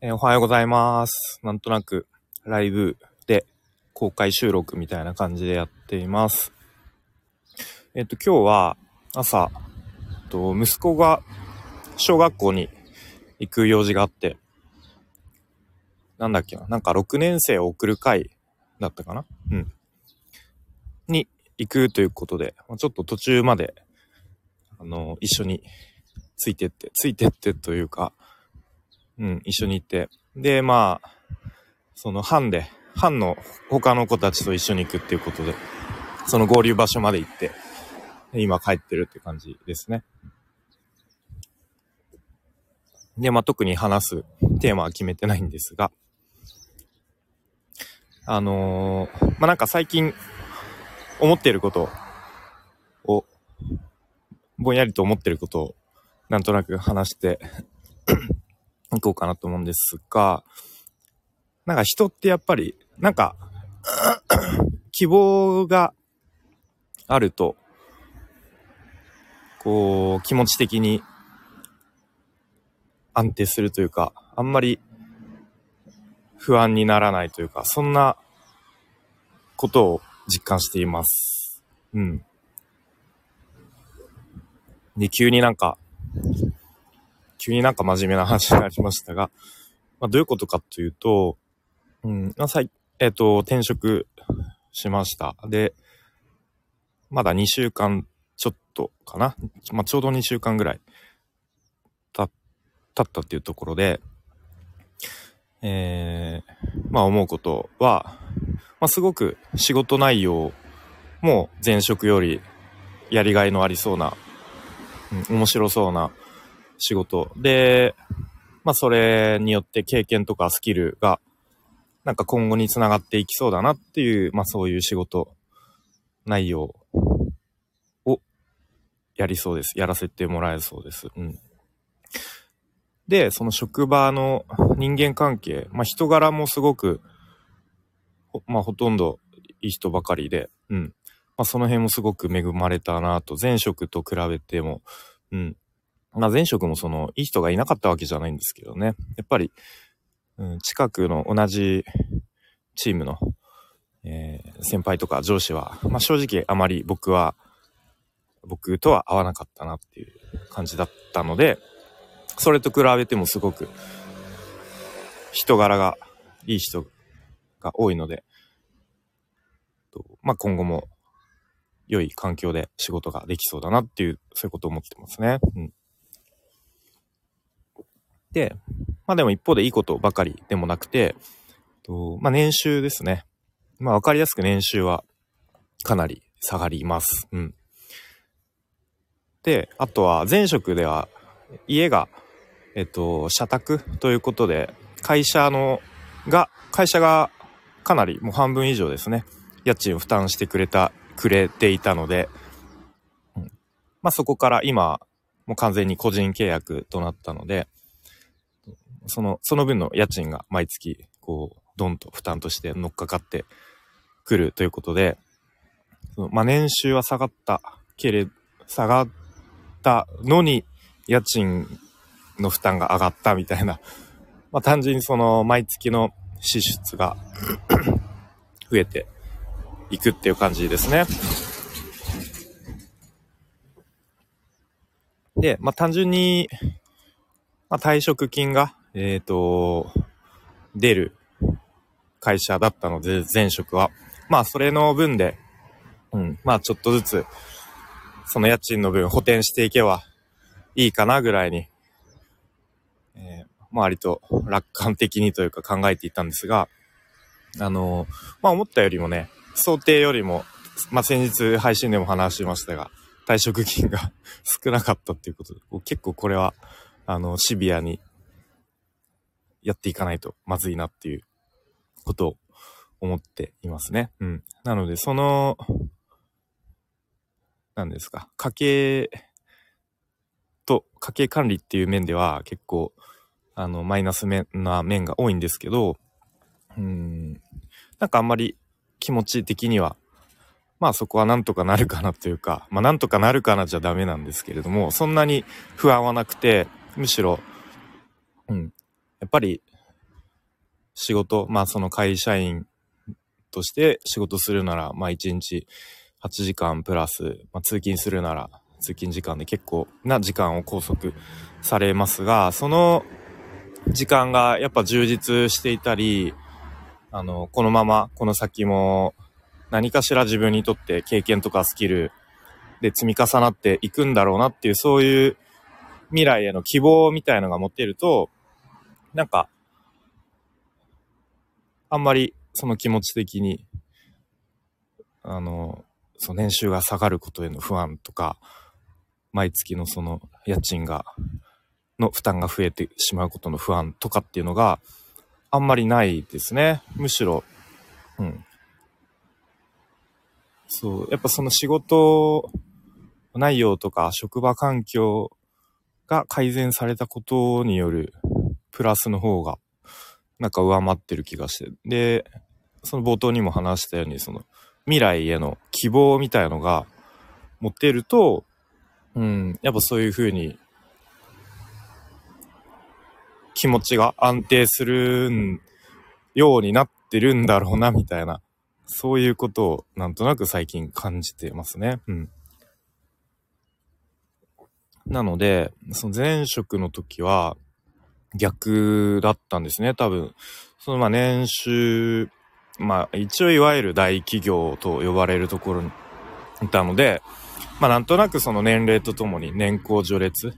えーおはようございます。なんとなくライブで公開収録みたいな感じでやっています。えっ、と、今日は朝、えっと息子が小学校に行く用事があって、なんだっけな、なんか6年生を送る会だったかな？うん。に行くということで、ちょっと途中まで、あの、一緒についてって、ついてってというか、うん、一緒に行って。で、まあ、その班で、班の他の子たちと一緒に行くっていうことで、その合流場所まで行って、今帰ってるって感じですね。で、まあ特に話すテーマは決めてないんですが、あのーまあなんか最近思っていることを、ぼんやりと思ってることをなんとなく話していこうかなと思うんですが、なんか人ってやっぱり、なんか、希望があると、こう、気持ち的に安定するというか、あんまり不安にならないというか、そんなことを実感しています。うん。で、急になんか、急になんか真面目な話になりましたが、まあ、どういうことかというと、うん、まあ、さいえっ、と、転職しました。で、まだ2週間ちょっとかな。まあ、ちょうど2週間ぐらいた経ったっていうところで、えー、まあ思うことは、まあ、すごく仕事内容も前職よりやりがいのありそうな、うん、面白そうな仕事で、まあそれによって経験とかスキルがなんか今後につながっていきそうだなっていう、まあそういう仕事内容をやりそうです。やらせてもらえそうです。うん。で、その職場の人間関係、まあ人柄もすごく、まあほとんどいい人ばかりで、うん。まあその辺もすごく恵まれたなと、前職と比べても、うん。まあ前職もその、いい人がいなかったわけじゃないんですけどね。やっぱり、うん、近くの同じチームの、えー先輩とか上司は、まあ正直あまり僕は、僕とは合わなかったなっていう感じだったので、それと比べてもすごく人柄がいい人が多いので、とまあ今後も良い環境で仕事ができそうだなっていう、そういうことを思ってますね。うん。で、まあでも一方でいいことばかりでもなくて、とまあ年収ですね。まあわかりやすく年収はかなり下がります。うん。で、あとは前職では家が、えっと、社宅ということで、会社の、が、会社がかなりもう半分以上ですね。家賃を負担してくれた、くれていたので、うんまあそこから今、もう完全に個人契約となったので、その、その分の家賃が毎月、こう、ドンと負担として乗っかかってくるということで、そのまあ、年収は下がったけれ、下がったのに、家賃の負担が上がったみたいな、まあ、単純にその、毎月の支出が 増えていくっていう感じですね。で、まあ、単純に、まあ、退職金が、えっ、と、出る会社だったので、前職は。まあ、それの分で、うん、まあ、ちょっとずつ、その家賃の分補填していけばいいかなぐらいに、えーまあ、割と楽観的にというか考えていたんですが、あのまあ、思ったよりもね、想定よりも、まあ、先日配信でも話しましたが、退職金が 少なかったっていうことで、結構これは、あの、シビアにやっていかないとまずいなっていうことを思っていますね。うん。なので、その、何ですか、家計と家計管理っていう面では結構、あの、マイナス面な面が多いんですけど、うん、なんかあんまり気持ち的には、まあそこはなんとかなるかなというか、まあなんとかなるかなじゃダメなんですけれども、そんなに不安はなくて、むしろ、ぱり、仕事、まあその会社員として仕事するなら、まあ1日8時間プラス、まあ通勤するなら通勤時間で結構な時間を拘束されますが、その時間がやっぱ充実していたり、あの、このままこの先も何かしら自分にとって経験とかスキルで積み重なっていくんだろうなっていう、そういう未来への希望みたいのが持ってると、なんか、あんまりその気持ち的に、あの、その年収が下がることへの不安とか、毎月のその家賃が、の負担が増えてしまうことの不安とかっていうのがあんまりないですね。むしろ、うん。そう、やっぱその仕事内容とか職場環境が改善されたことによるプラスの方がなんか上回ってる気がして。で、その冒頭にも話したようにその未来への希望みたいのが持っていると、うん、やっぱそういう風に気持ちが安定するようになってるんだろうな、みたいな、そういうことをなんとなく最近感じてますね。うん。なので、その前職の時は逆だったんですね、多分。そのまあ年収、まあ一応いわゆる大企業と呼ばれるところにいたので、まあなんとなくその年齢とともに年功序列っ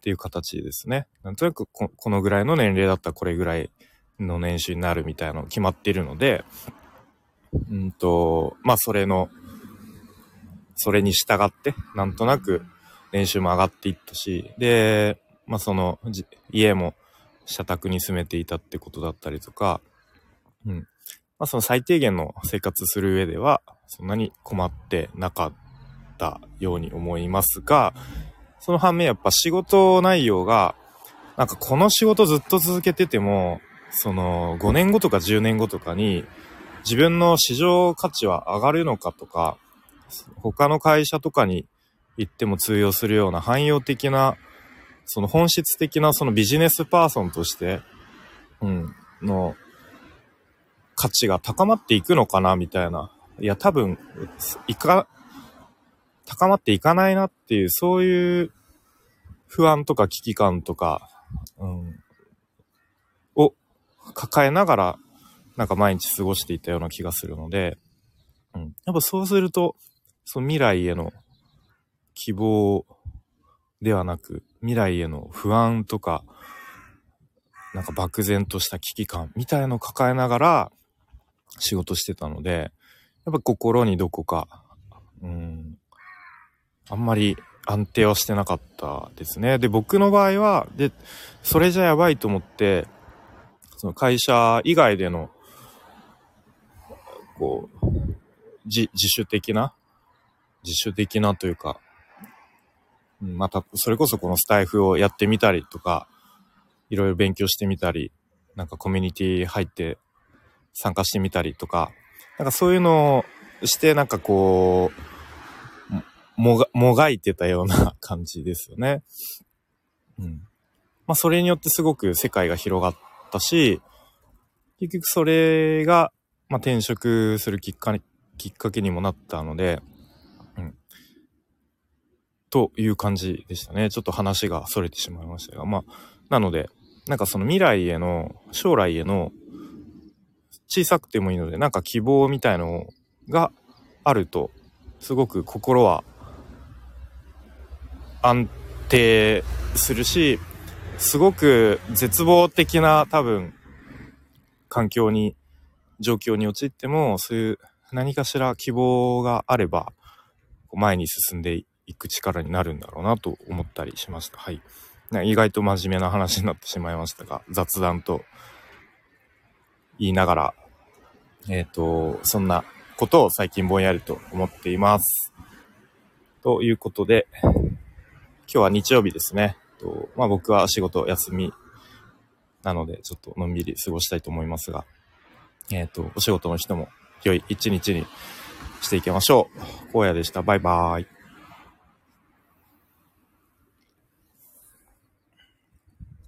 ていう形ですね。なんとなくこのぐらいの年齢だったらこれぐらいの年収になるみたいなの決まっているので、うんと、まあそれの、それに従って、なんとなく年収も上がっていったし、で、まあその、家も社宅に住めていたってことだったりとか、うん。まあその最低限の生活する上では、そんなに困ってなかったように思いますが、その反面やっぱ仕事内容が、なんかこの仕事ずっと続けてても、その5年後とか10年後とかに自分の市場価値は上がるのかとか、他の会社とかに行っても通用するような汎用的な、その本質的なそのビジネスパーソンとして、うん、の価値が高まっていくのかなみたいな。いや、多分、いか、高まっていかないなっていう、そういう不安とか危機感とか、うん、を抱えながら、なんか毎日過ごしていたような気がするので、うん、やっぱそうすると、その未来への希望ではなく、未来への不安とか、なんか漠然とした危機感みたいのを抱えながら仕事してたので、やっぱ心にどこか、うん、あんまり安定はしてなかったですね。で、僕の場合は、で、それじゃやばいと思って、その会社以外での、こう、自、自主的な、自主的なというか、また、それこそこのスタイフをやってみたりとか、いろいろ勉強してみたり、なんかコミュニティ入って参加してみたりとか、なんかそういうのをして、なんかこう、もが、もがいてたような感じですよね。うん。まあ、それによってすごく世界が広がったし、結局それが、まあ、転職するきっかけ、きっかけにもなったので、という感じでしたね。ちょっと話が逸れてしまいましたが、まあ、なので、なんかその未来への、将来への、小さくてもいいので、なんか希望みたいのがあると、すごく心は安定するし、すごく絶望的な多分、環境に、状況に陥っても、そういう何かしら希望があれば、前に進んでいく力になるんだろうなと思ったりしました。はい。意外と真面目な話になってしまいましたが、雑談と言いながら、えっ、ー、と、そんなことを最近ぼんやりと思っています。ということで、今日は日曜日ですね。とまあ僕は仕事休みなので、ちょっとのんびり過ごしたいと思いますが、えっ、ー、と、お仕事の人も良い一日にしていきましょう。荒野でした。バイバーイ。